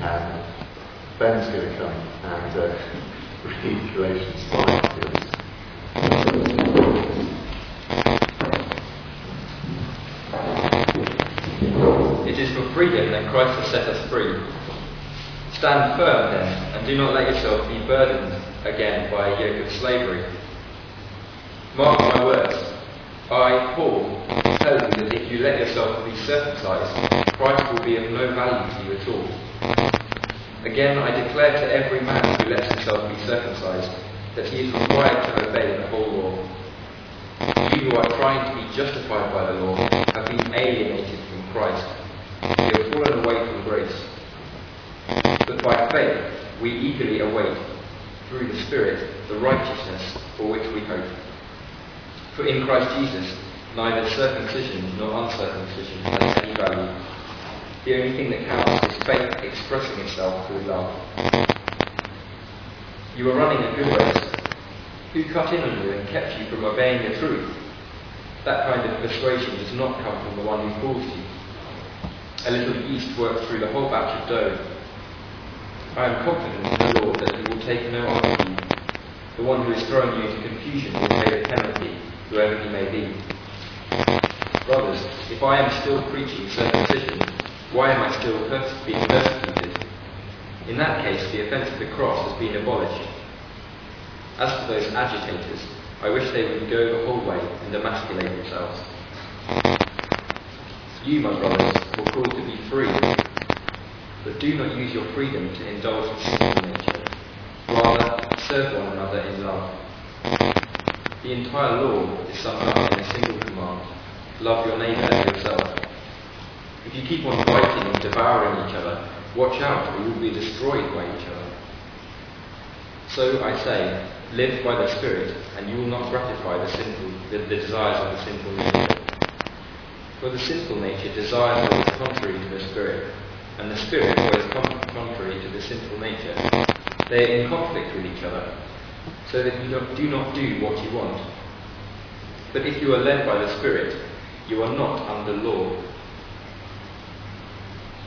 Um, Ben's going to come and uh, read Galatians 5 to us. It is for freedom that Christ has set us free. Stand firm then, and do not let yourself be burdened again by a yoke of slavery. Mark my words. I, Paul, tell you that if you let yourself be circumcised, Christ will be of no value to you at all. Again, I declare to every man who lets himself be circumcised that he is required to obey the whole law. You who are trying to be justified by the law have been alienated from Christ. You have fallen away from grace. But by faith we eagerly await, through the Spirit, the righteousness for which we hope. For in Christ Jesus, neither circumcision nor uncircumcision has any value. The only thing that counts is faith expressing itself through love. You are running a good race. Who cut in on you and kept you from obeying the truth? That kind of persuasion does not come from the one who calls you. A little yeast works through the whole batch of dough. I am confident in the Lord that he will take no after you. The one who is throwing you into confusion will pay the penalty, whoever he may be. Brothers, if I am still preaching circumcision, why am I still being persecuted? In that case, the offence of the cross has been abolished. As for those agitators, I wish they would go the whole way and emasculate themselves. You, my brothers, were called to be free, but do not use your freedom to indulge the sinful nature. Rather, serve one another in love. The entire law is summed up in a single command love your neighbour as yourself. If you keep on fighting and devouring each other, watch out or you will be destroyed by each other. So I say, live by the Spirit, and you will not gratify the sinful, the, the desires of the sinful nature. For the sinful nature desires what is contrary to the Spirit, and the Spirit what is con- contrary to the sinful nature. They are in conflict with each other, so that you do not do what you want. But if you are led by the Spirit, you are not under law.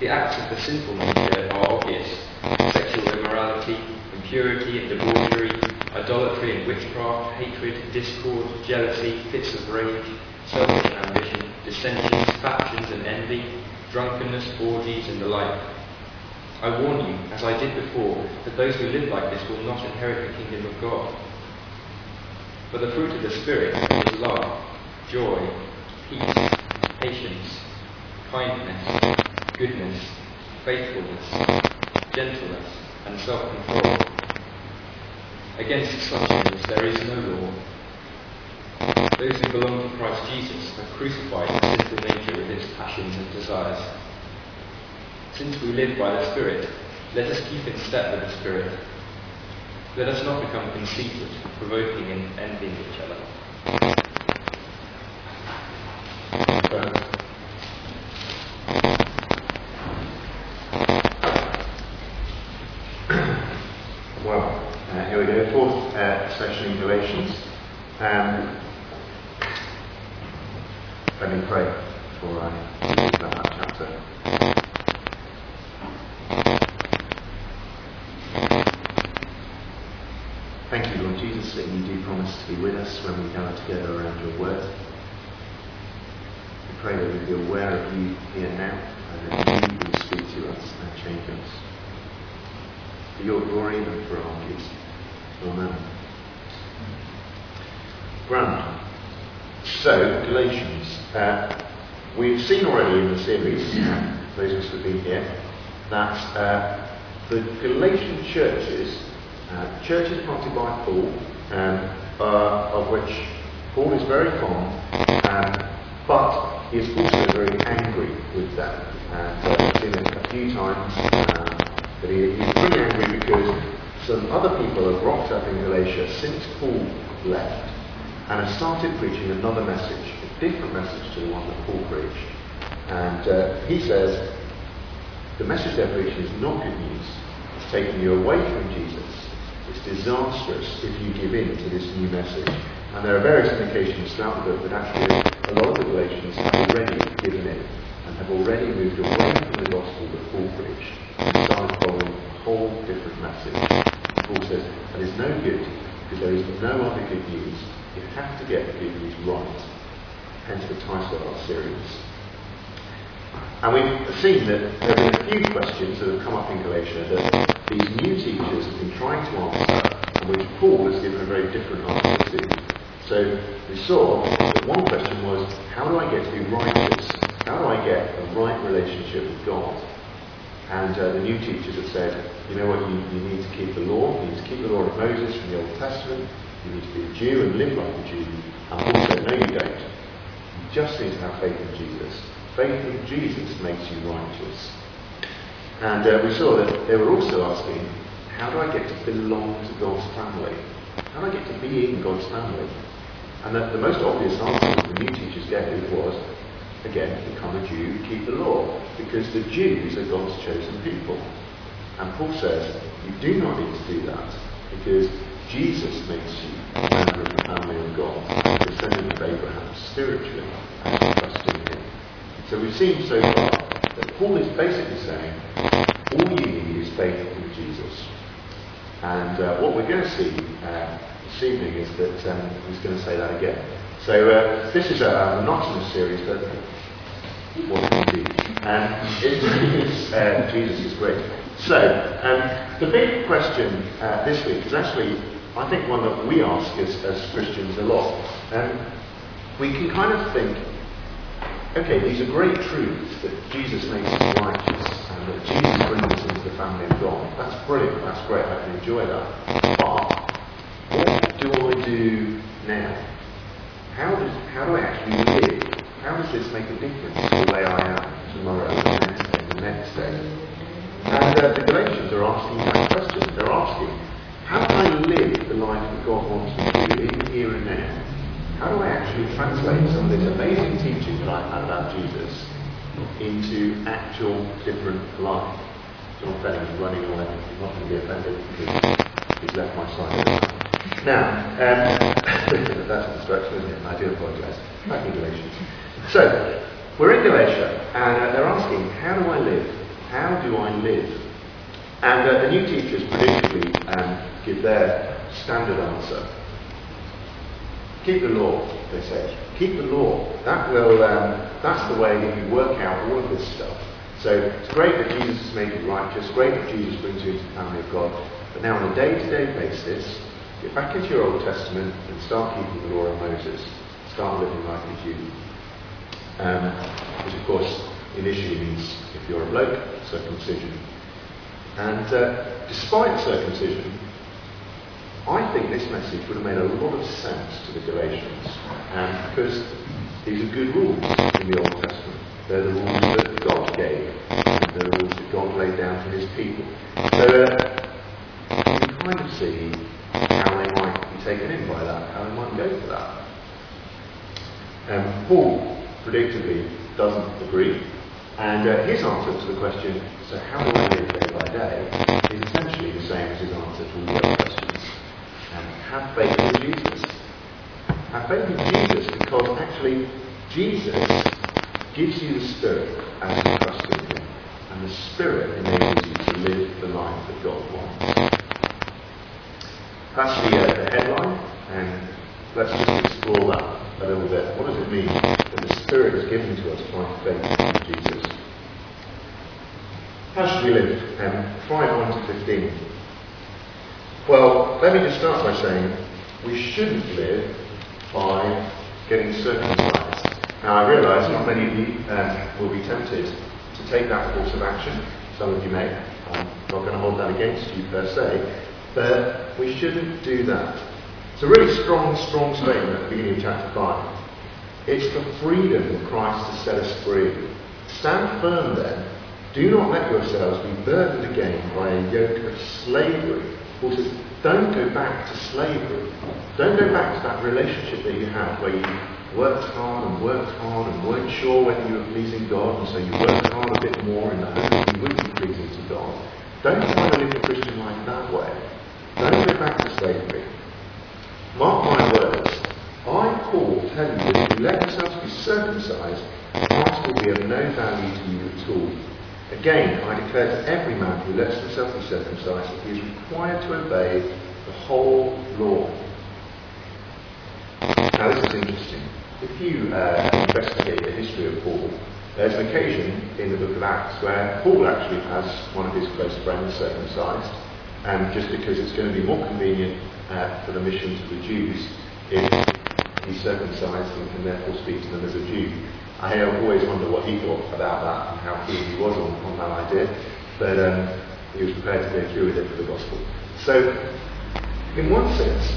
The acts of the sinful nature are obvious sexual immorality, impurity and debauchery, idolatry and witchcraft, hatred, discord, jealousy, fits of rage, selfish ambition, dissensions, factions and envy, drunkenness, orgies, and the like. I warn you, as I did before, that those who live like this will not inherit the kingdom of God. But the fruit of the Spirit is love, joy, peace, patience, kindness, goodness, faithfulness, gentleness, and self-control. Against such things there is no law. Those who belong to Christ Jesus have crucified the sinful nature with its passions and desires. Since we live by the Spirit, let us keep in step with the Spirit. Let us not become conceited, provoking and envying each other. Well, uh, here we go, fourth uh, session in Galatians. Um, let me pray before I speak about that chapter. Thank you, Lord Jesus, that you do promise to be with us when we gather together around your word. We pray that we be aware of you here now and that you will speak to us and change us. For your glory and for our peace. Amen. So, Galatians. Uh, we've seen already in the series, those of us who have been here, that uh, the Galatian churches, uh, churches planted by Paul, um, of which Paul is very fond, um, but he is also very angry with them. And uh, we've seen it a few times um, he, he's pretty angry because some other people have rocked up in Galatia since Paul left and I started preaching another message, a different message to the one that Paul preached. And uh, he says the message they're preaching is not good news. It's taking you away from Jesus. It's disastrous if you give in to this new message. And there are various indications throughout the book that actually a lot of the Galatians have already given in and have already moved away from the gospel that Paul preached and started following a whole different message. Paul says, that is no good because there is no other good news. You have to get news right. Hence the title of our series. And we've seen that there have been a few questions that have come up in Galatia that these new teachers have been trying to answer, and which Paul has given a very different answer to. So we saw that one question was, how do I get to be righteous? How do I get a right relationship with God? And uh, the new teachers have said, you know what, you, you, need to keep the law. You need to keep the law of Moses from the Old Testament. You need to be a Jew and live like a Jew. And said, no, you don't. You just need to have faith in Jesus. Faith in Jesus makes you righteous. And uh, we saw that they were also asking, how do I get to belong to God's family? How do I get to be in God's family? And the, the most obvious answer the new teachers gave was, again, become a Jew, keep the law, because the Jews are God's chosen people. And Paul says, you do not need to do that, because Jesus makes you a member of the family of God, a descendant of Abraham, spiritually, as you trust in him. So we've seen so far that Paul is basically saying, all you need is faith in Jesus. And uh, what we're going to see uh, this evening is that um, he's going to say that again. So uh, this is a, monotonous series, but what indeed. And it's, uh, Jesus is great. So um, the big question uh, this week is actually, I think, one that we ask as, as Christians a lot. Um, we can kind of think, okay, these are great truths that Jesus makes us righteous and that Jesus brings us into the family of God. That's brilliant. That's great. I can enjoy that. But what do I do now? How, does, how do I actually live? How does this make a difference to the way I am tomorrow, the next day, the next day? And uh, the Galatians are asking that question. They're asking, how do I live the life that God wants me to live here and now? How do I actually translate some of this amazing teaching that I've had about Jesus into actual different life? John Fenning is running away. He's not going to be offended because he's left my side. Now, um, that's a distraction, isn't it? I do apologise. Back in Galatians. So, we're in Galatia, and uh, they're asking, how do I live? How do I live? And uh, the new teachers predictably um, give their standard answer. Keep the law, they say. Keep the law. That will, um, that's the way that you work out all of this stuff. So it's great that Jesus has made you righteous, great that Jesus brings you into the family of God. But now on a day-to-day basis, Get back into your Old Testament and start keeping the law of Moses. Start living like a Jew. Um, which, of course, initially means, if you're a bloke, circumcision. And uh, despite circumcision, I think this message would have made a lot of sense to the Galatians um, because these are good rules in the Old Testament. They're the rules that God gave, and they're the rules that God laid down for his people. So uh, you kind of see how they might be taken in by that, how they might go for that. Um, Paul, predictably, doesn't agree, and uh, his answer to the question, so how do I live day by day, is essentially the same as his answer to all the other questions. Um, have faith in Jesus. Have faith in Jesus because actually Jesus gives you the Spirit as you trust in Him, and the Spirit enables you to live the life that God wants. That's the, uh, the headline, and let's just explore that a little bit. What does it mean that the Spirit is given to us by faith in Jesus? How should we live? Um, 5 1 to 15. Well, let me just start by saying we shouldn't live by getting circumcised. Now, I realise not many of you um, will be tempted to take that course of action. Some of you may. I'm not going to hold that against you per se. But we shouldn't do that. It's a really strong, strong statement at the beginning of chapter 5. It's the freedom of Christ to set us free. Stand firm then. Do not let yourselves be burdened again by a yoke of slavery. Don't go back to slavery. Don't go back to that relationship that you had where you worked hard and worked hard and weren't sure whether you were pleasing God, and so you worked hard a bit more in the hope that you would be pleasing to God. Don't try to live the Christian life that way. Don't go back to slavery. Mark my words. I, Paul, tell you that if you let yourselves be circumcised, Christ will be of no value to you at all. Again, I declare to every man who lets himself be circumcised that he is required to obey the whole law. Now, this is interesting. If you uh, investigate the history of Paul, there's an occasion in the book of Acts where Paul actually has one of his close friends circumcised, and just because it's going to be more convenient uh, for the mission to the Jews if he's circumcised and can therefore speak to them as a Jew. I always wonder what he thought about that and how keen he was on, on that idea, but um, he was prepared to go through with it for the gospel. So, in one sense,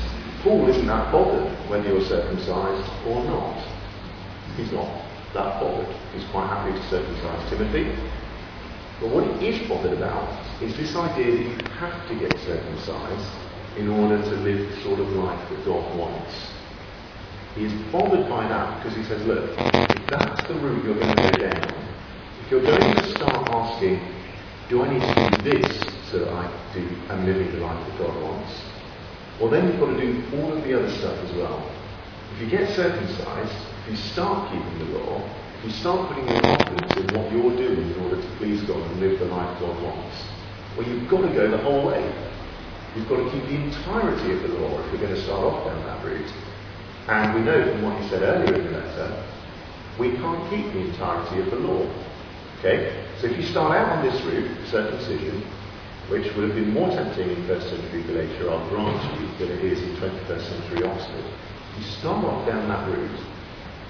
Paul isn't that bothered whether you're circumcised or not. He's not that bothered. He's quite happy to circumcise Timothy. But what he is bothered about is this idea that you have to get circumcised in order to live the sort of life that God wants. He is bothered by that because he says, look, if that's the route you're going to go down, if you're going to start asking, do I need to do this so that I do am living the life that God wants? Well, then you've got to do all of the other stuff as well. If you get circumcised, if you start keeping the law, if you start putting your confidence in what you're doing in order to please God and live the life God wants, well, you've got to go the whole way. You've got to keep the entirety of the law if you're going to start off down that route. And we know from what he said earlier in the letter, we can't keep the entirety of the law. Okay? So if you start out on this route, circumcision, which would have been more tempting in first century Galatia, I'll grant you, than it is in 21st century Oxford. You start off down that route,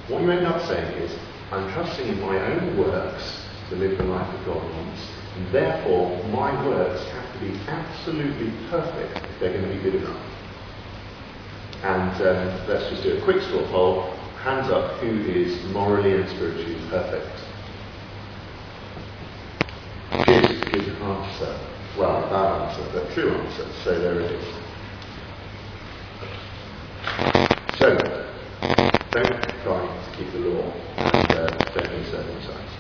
what you end up saying is, I'm trusting in my own works to live the life that God wants, and therefore my works have to be absolutely perfect if they're going to be good enough. And um, let's just do a quick straw poll. Hands up who is morally and spiritually perfect. Good, good answer. Well, bad answer, but true answer. So there it is. So, don't try to keep the law and uh, don't be circumcised.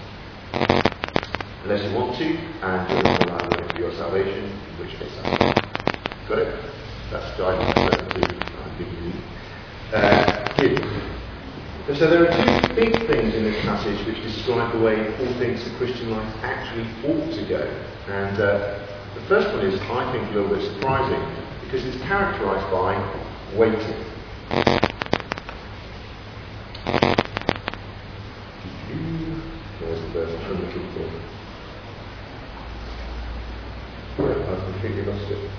Unless you want to, and you're not allowed for your salvation, in which case that's Got it? That's guidance 72. Uh, so there are two big things in this passage which describe the way Paul thinks the Christian life actually ought to go. And uh, the first one is, I think, a little bit surprising because it's characterized by waiting. There's the verse I'm looking for. I've completely lost it.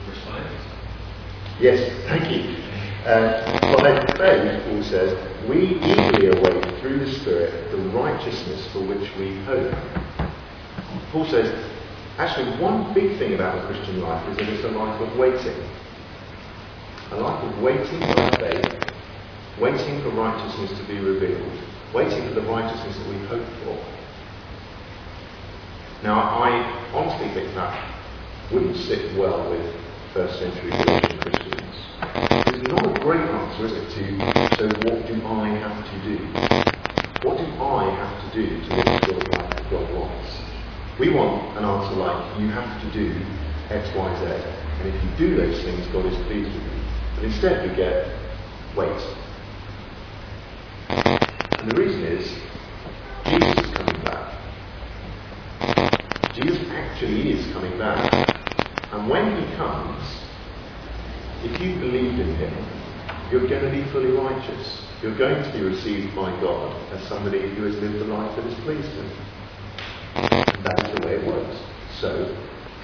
Yes, thank you. Uh, by faith, Paul says, we eagerly await through the Spirit the righteousness for which we hope. Paul says, actually, one big thing about the Christian life is that it's a life of waiting. A life of waiting by faith, waiting for righteousness to be revealed, waiting for the righteousness that we hope for. Now, I honestly think that wouldn't sit well with first century Christian Christians. It's not a great answer, is it, to, so what do I have to do? What do I have to do to live the sort life that God wants? We want an answer like, you have to do X, Y, Z. And if you do those things, God is pleased with you. But instead we get, wait. And the reason is, Jesus is coming back. Jesus actually is coming back. And when he comes, if you believe in him, you're going to be fully righteous. You're going to be received by God as somebody who has lived a life that has pleased him. That is the way it works. So,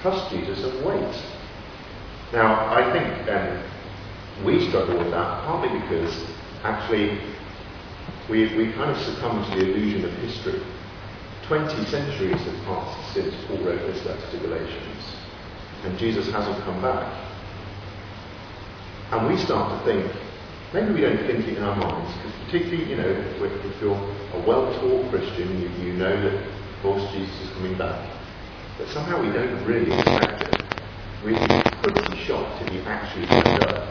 trust Jesus and wait. Now, I think um, we struggle with that partly because actually we, we kind of succumb to the illusion of history. Twenty centuries have passed since Paul wrote this letter to Galatians and Jesus hasn't come back. And we start to think, maybe we don't think it in our minds, because particularly, you know, if you're a well-taught Christian, you, you know that, of course, Jesus is coming back. But somehow we don't really expect it. We'd be pretty shocked if he actually turned up.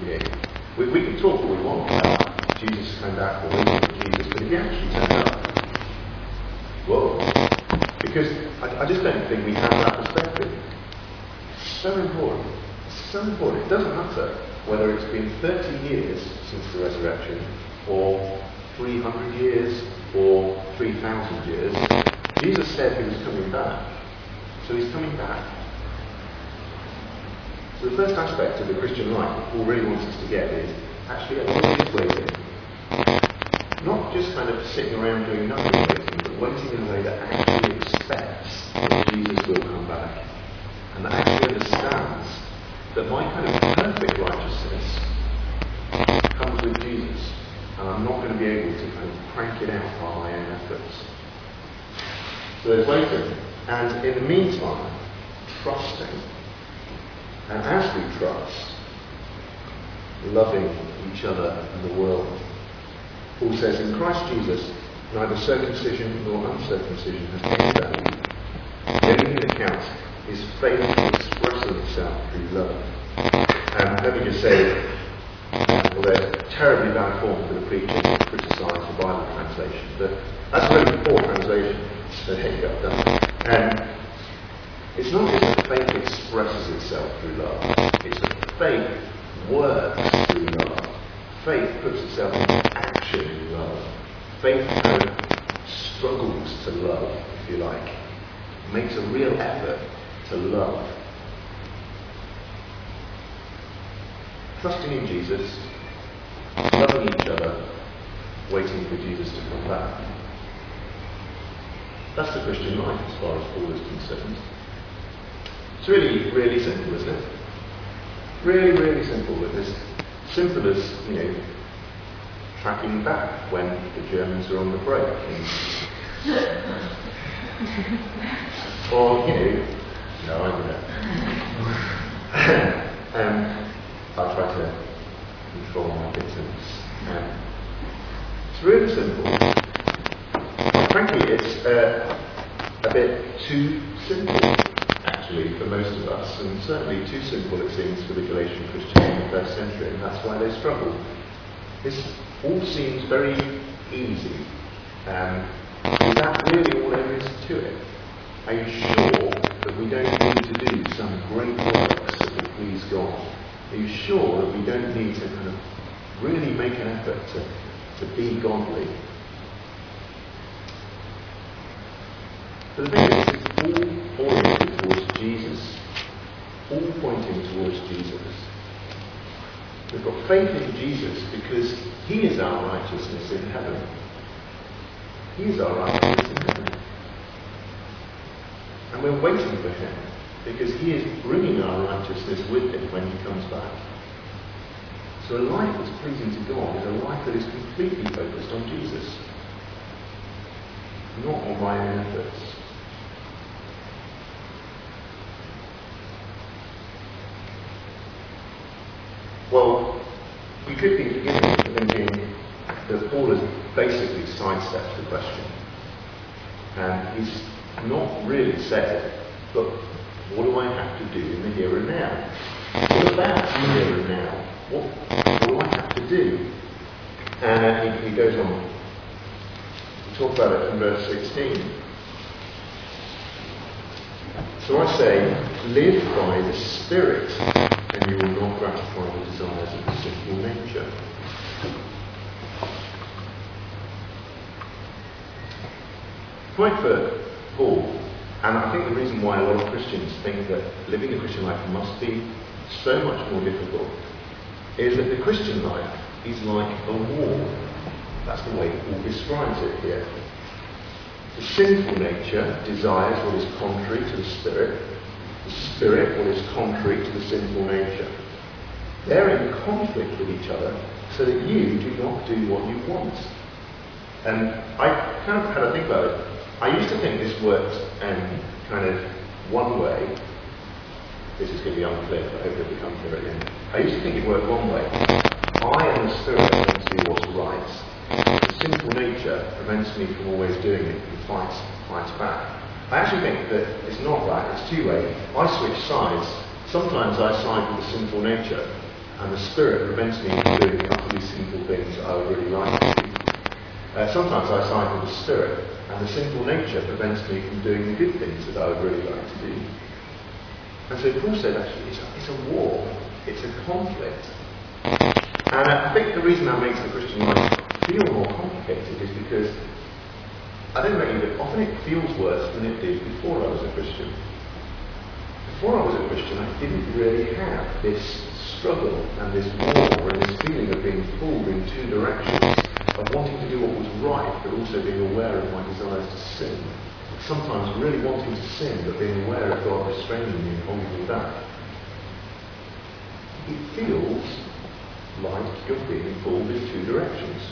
You know, we, we can talk all we want about Jesus coming back or waiting Jesus, but if he actually turned up, whoa. Because I, I just don't think we have that perspective It's so important. It's so important. It doesn't matter whether it's been 30 years since the resurrection or 300 years or 3,000 years. Jesus said he was coming back. So he's coming back. So the first aspect of the Christian life that Paul really wants us to get is actually a is waiting. Not just kind of sitting around doing nothing waiting, but waiting in a way that actually expects that Jesus will come back. And that actually understands that my kind of perfect righteousness comes with Jesus. And I'm not going to be able to kind of crank it out by my own efforts. So there's waiting. And in the meantime, trusting. And as we trust, loving each other and the world. Paul says, in Christ Jesus, neither circumcision nor uncircumcision has any value. The that counts is faith expressing itself through love. And let me just say, well, they're terribly bad form for the preacher to criticise the Bible translation, but that's a very poor translation that Hickok done. And it's not just that faith expresses itself through love, it's that faith works through love. Faith puts itself into action in love. Faith struggles to love, if you like, makes a real effort to love. Trusting in Jesus, loving each other, waiting for Jesus to come back. That's the Christian life as far as Paul is concerned. It's really, really simple, isn't it? Really, really simple. But as simple as, you know, tracking back when the Germans are on the break. or, you know, no, I don't know. um, I'll try to control my bitterness. Um, it's really simple frankly, it's uh, a bit too simple, actually, for most of us, and certainly too simple, it seems, for the Galatian Christians in the first century, and that's why they struggle. This all seems very easy. Um, is that really all there is to it? Are you sure that we don't need to do some great works that will please God? Are you sure that we don't need to kind of really make an effort to, to be godly But the thing is, it's all oriented towards Jesus. All pointing towards Jesus. We've got faith in Jesus because He is our righteousness in heaven. He is our righteousness in heaven. We're waiting for Him because He is bringing our righteousness with Him when He comes back. So a life that's pleasing to God is a life that is completely focused on Jesus, not on my own efforts. Well, we could be beginning to thinking that Paul has basically sidestepped the question. And he's not really said, but what do I have to do in the here and now? What about the here and now? What, what do I have to do? And he, he goes on to talk about it in verse 16. So I say, live by the Spirit, and you will not gratify the desires of the sinful nature. For Paul, and I think the reason why a lot of Christians think that living the Christian life must be so much more difficult is that the Christian life is like a wall. That's the way Paul describes it here. The sinful nature desires what is contrary to the Spirit, the Spirit what is contrary to the sinful nature. They're in conflict with each other so that you do not do what you want. And I kind of had to think about it. I used to think this worked um, kind of one way. This is going to be unclear, but I hope it'll become clear at the end. I used to think it worked one way. I and the Spirit to do what's right. The sinful nature prevents me from always doing it and fights, fights back. I actually think that it's not that, it's two way. I switch sides. Sometimes I side with the sinful nature, and the Spirit prevents me from doing utterly sinful things I would really like to do. Uh, sometimes I side with the Spirit, and the sinful nature prevents me from doing the good things that I would really like to do. And so Paul said, actually, it's a, it's a war, it's a conflict. And I think the reason that makes the Christian life feel more complicated is because I don't know about you, but often it feels worse than it did before I was a Christian. Before I was a Christian, I didn't really have this struggle and this war and this feeling of being pulled in two directions, of wanting to do what was right, but also being aware of my desires to sin. Sometimes really wanting to sin, but being aware of God restraining me and holding me back. It feels like you're being pulled in two directions.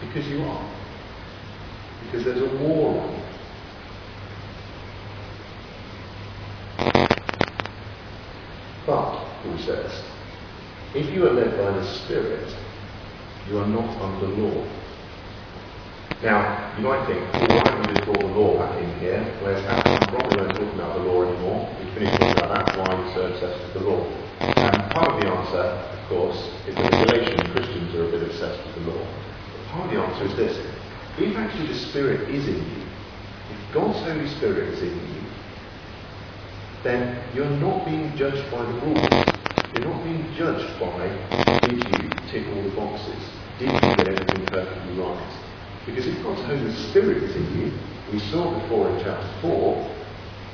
Because you are. Because there's a war on. But, Paul says, if you are led by the Spirit, you are not under law. Now, you might think, well, why haven't we just brought the law back in here? Whereas I'm probably not talking about the law anymore. We finished talking about that, why we're so obsessed with the law. And part of the answer, of course, is that Galatian Christians are a bit obsessed with the law. But part of the answer is this. If actually the Spirit is in you, if God's Holy Spirit is in you, then you're not being judged by the rules. You're not being judged by did you tick all the boxes? Did you get everything perfectly right? Because if God's Holy Spirit is in you, we saw before in chapter 4,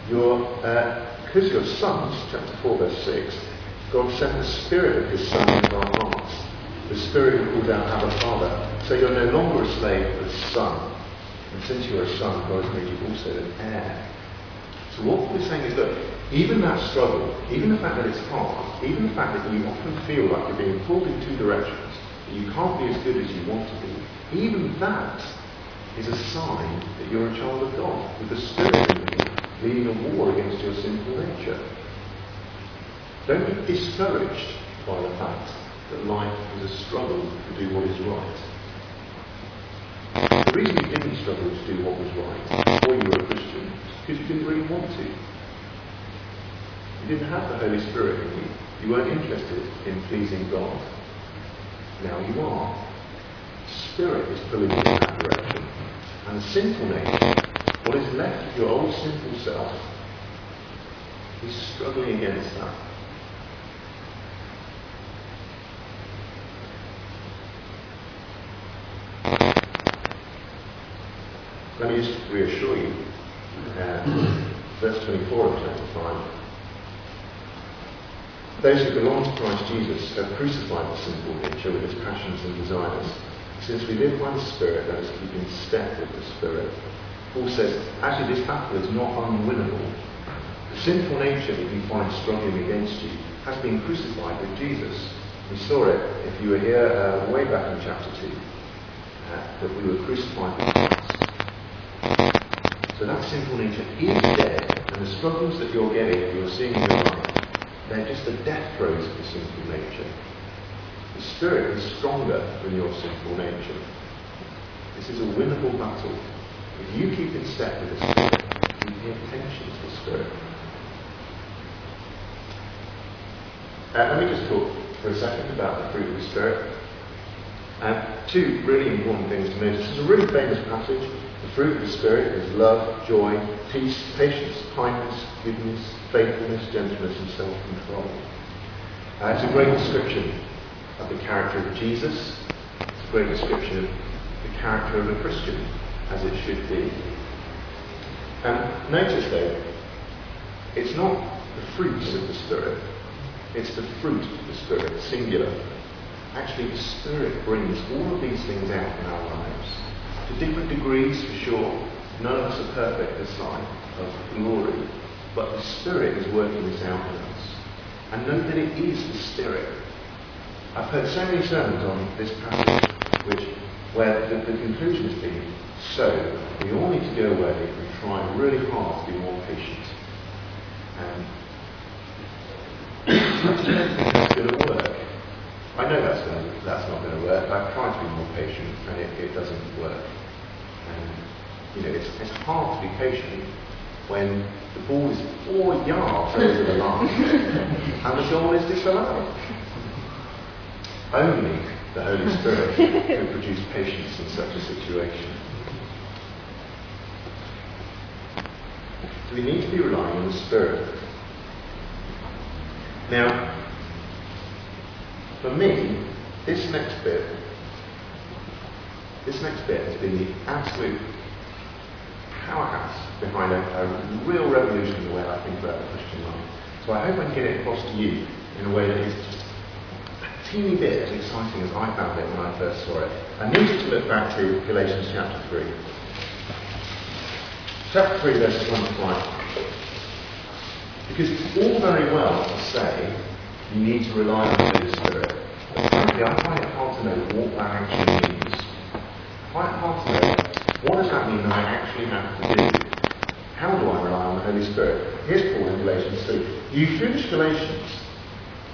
you're, uh, because you're sons, chapter 4, verse 6, God sent the Spirit of His Son into our hearts. The Spirit who calls out Abba Father. So you're no longer a slave, but a son. And since you're a son, God has made you also an heir. So what we're saying is that even that struggle, even the fact that it's hard, even the fact that you often feel like you're being pulled in two directions, that you can't be as good as you want to be, even that is a sign that you're a child of God, with the Spirit in you, leading a war against your sinful nature. Don't be discouraged by the fact that life is a struggle to do what is right. The reason you didn't struggle to do what was right, before you were a Christian, is because you didn't really want to. You didn't have the Holy Spirit in you. You weren't interested in pleasing God. Now you are. Spirit is pulling you in that direction. And the sinful nature, what is left of your old sinful self, is struggling against that. Let me just reassure you. Verse 24 of chapter 5. Those who belong to Christ Jesus have crucified the sinful nature with its passions and desires. Since we live by the Spirit, let us keep in step with the Spirit. Paul says, actually, this battle is not unwinnable. The sinful nature that you find struggling against you has been crucified with Jesus. We saw it, if you were here uh, way back in chapter 2, uh, that we were crucified with. So that sinful nature is dead, and the struggles that you're getting, you're seeing in your life, they're just the death throes of the sinful nature. The Spirit is stronger than your sinful nature. This is a winnable battle. If you keep in step with the Spirit, you pay attention to the Spirit. Uh, let me just talk for a second about the fruit of the Spirit. And two really important things to notice. This is a really famous passage. The fruit of the Spirit is love, joy, peace, patience, kindness, goodness, faithfulness, gentleness, and self-control. Uh, it's a great description of the character of Jesus. It's a great description of the character of a Christian, as it should be. And notice, though, it's not the fruits of the Spirit. It's the fruit of the Spirit, singular. Actually, the Spirit brings all of these things out in our lives. To different degrees, for sure. None of us are perfect this side of glory. But the Spirit is working this out in us. And note that it is the Spirit. I've heard so many sermons on this passage which, where the, the conclusion has been, so we all need to go away and try really hard to be more patient. And that's going to work. I know that's, to, that's not going to work. I've tried to be more patient and it, it doesn't work. You know, it's, it's hard to be patient when the ball is four yards over the line and the goal is disallowed. Only the Holy Spirit can produce patience in such a situation. So we need to be relying on the Spirit. Now, for me, this next bit this next bit has been the absolute powerhouse behind a, a real revolution in the way I think about the Christian life. So I hope I can get it across to you in a way that is just a teeny bit as exciting as I found it when I first saw it. I need you to look back to Galatians chapter 3. Chapter 3, verses 1 to 5. Because it's all very well to say you need to rely on the Holy Spirit. But frankly, I find it hard to know what that actually means. It hard to know what does that mean that I actually have to do. How do I rely on the Holy Spirit? Here's Paul in Galatians 3. You foolish Galatians,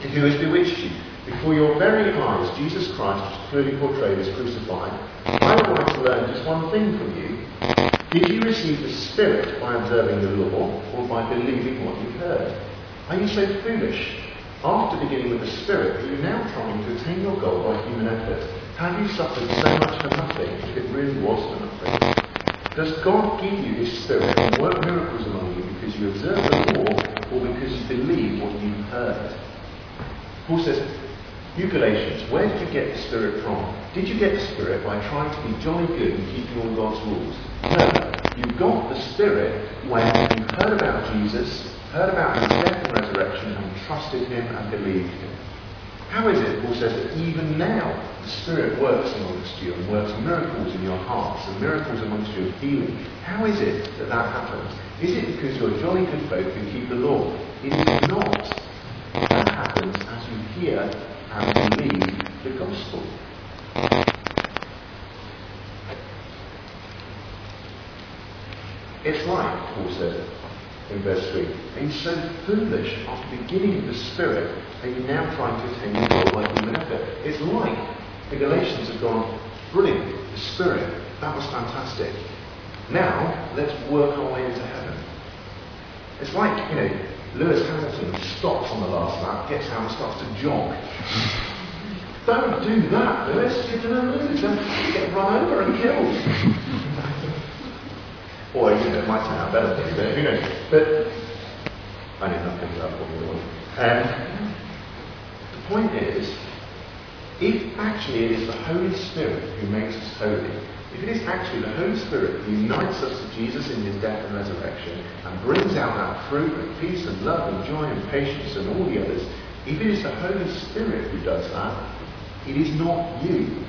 who has bewitched you? Before your very eyes, Jesus Christ was clearly portrayed as crucified. I would like to learn just one thing from you. Did you receive the Spirit by observing the law or by believing what you heard? Are you so foolish? After beginning with the Spirit, are you now trying to attain your goal by human effort? Have you suffered so much for nothing if it really was for nothing? Does God give you His Spirit and work miracles among you because you observe the law or because you believe what you heard? Paul says, you Galatians, where did you get the Spirit from? Did you get the Spirit by trying to be jolly good and keeping all God's rules? No. You got the Spirit when you heard about Jesus, heard about his death and resurrection, and trusted him and believed him. How is it, Paul says, that even now the Spirit works amongst you and works miracles in your hearts and miracles amongst you of healing? How is it that that happens? Is it because you're jolly good folk who keep the law? It is not. That happens as you hear and believe the gospel. It's like, Paul says in verse 3, you so foolish after the beginning with the Spirit are you now trying to attain your goal by human effort? It's like the Galatians have gone, brilliant, the Spirit, that was fantastic. Now, let's work our way into heaven. It's like, you know, Lewis Hamilton stops on the last lap, gets out and starts to jog. Don't do that, Lewis. You're going to lose. Don't get run over and killed. or, you know, it might turn out better you, but who knows. But I about Formula One. Um, the point is, if actually it is the Holy Spirit who makes us holy, if it is actually the Holy Spirit who unites us to Jesus in his death and resurrection and brings out that fruit of peace and love and joy and patience and all the others, if it is the Holy Spirit who does that, it is not you.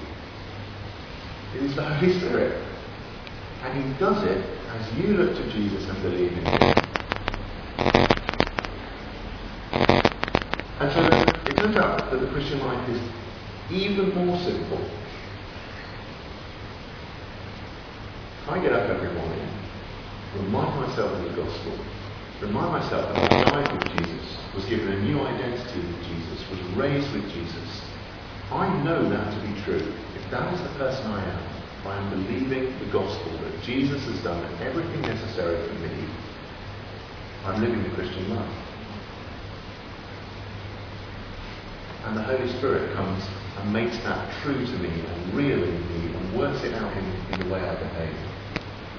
It is the Holy Spirit. And he does it as you look to Jesus and believe in him. And so it turns out that the Christian life is even more simple I get up every morning, remind myself of the gospel, remind myself that I died with Jesus, was given a new identity with Jesus, was raised with Jesus. I know that to be true. If that is the person I am, I am believing the gospel that Jesus has done everything necessary for me. I'm living the Christian life. And the Holy Spirit comes and makes that true to me and real in me and works it out in, in the way I behave.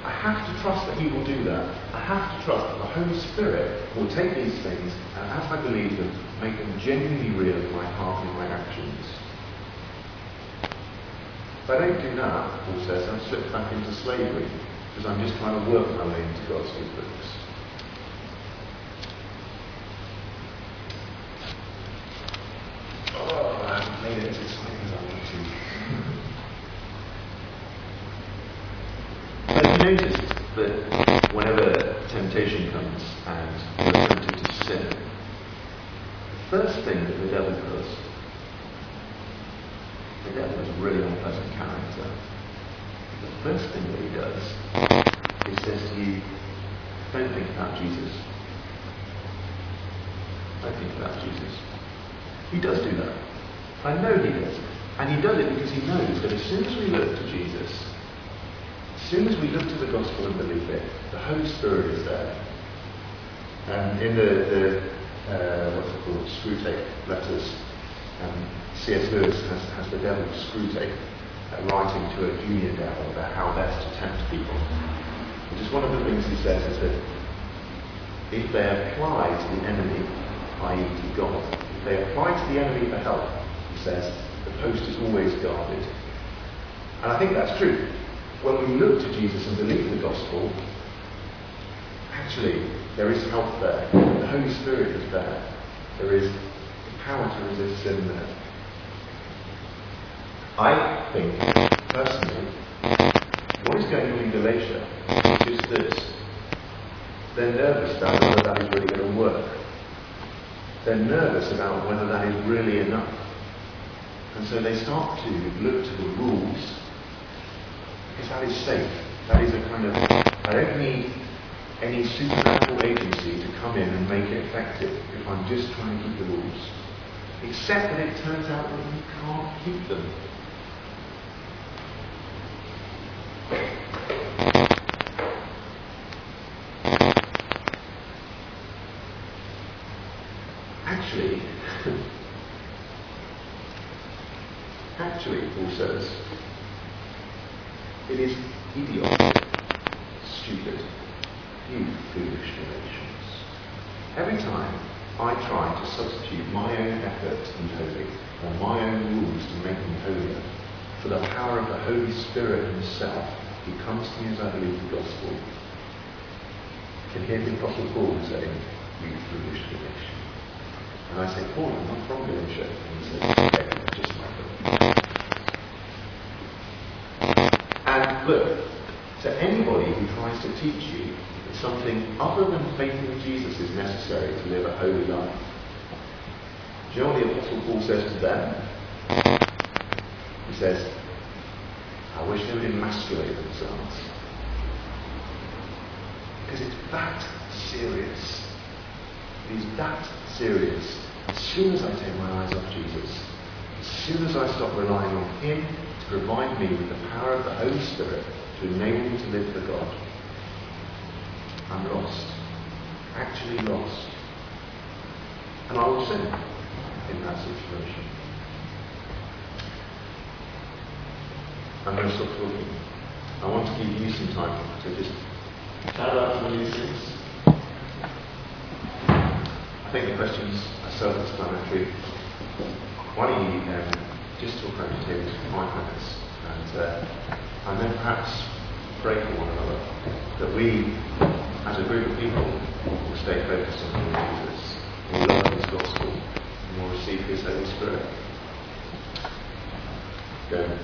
I have to trust that He will do that. I have to trust that the Holy Spirit will take these things and, as I believe them, make them genuinely real in my heart and my actions. If I don't do that, Paul says, I'm slipped back into slavery because I'm just trying to work my way into God's good books. Oh, I haven't made it as exciting as I want to. Have you noticed that whenever temptation comes and you're tempted to sin, the first thing that the devil does, the devil is a really unpleasant character. The first thing that he does is says to you, don't think about Jesus. Don't think about Jesus. He does do that. I know he does. And he does it because he knows that as soon as we look to Jesus, as soon as we look to the gospel and believe it, the Holy Spirit is there. And in the, the uh, what's it called, Screwtape letters, um, C.S. Lewis has, has the devil's Screwtape uh, writing to a junior devil about how best to tempt people. Which is one of the things he says is that if they apply to the enemy, i.e. to God, they apply to the enemy for help, he says, the post is always guarded. And I think that's true. When we look to Jesus and believe the gospel, actually there is help there. The Holy Spirit is there. There is power to resist sin there. I think, personally, what is going on in Galatia is this. They're nervous about whether that is really going to work. They're nervous about whether that is really enough. And so they start to look to the rules because that is safe. That is a kind of, I don't need any supernatural agency to come in and make it effective if I'm just trying to keep the rules. Except that it turns out that you can't keep them. Actually, Paul says, it is idiotic, stupid, you foolish Galatians. Every time I try to substitute my own effort be holy, or my own rules to make me holier, for the power of the Holy Spirit Himself, who comes to me as I believe the gospel, can hear the Apostle Paul saying, You foolish Galatians. And I say, Paul, I'm not from Galatia. And he says, Okay, just like them. And look, to anybody who tries to teach you that something other than faith in Jesus is necessary to live a holy life, do you know what the Apostle Paul says to them? He says, I wish they would emasculate themselves. Because it's that serious. It is that serious. As soon as I take my eyes off Jesus, as soon as I stop relying on Him to provide me with the power of the Holy Spirit to enable me to live for God, I'm lost. Actually lost. And I will sin in that situation. I'm going to stop talking. I want to give you some time to just chat out some of these things. I think the questions are self-explanatory. Why don't you um, just talk for five minutes and, uh, and then perhaps pray for one another that we, as a group of people, will stay focused on the Jesus, will love His gospel, and will receive His Holy Spirit. Go.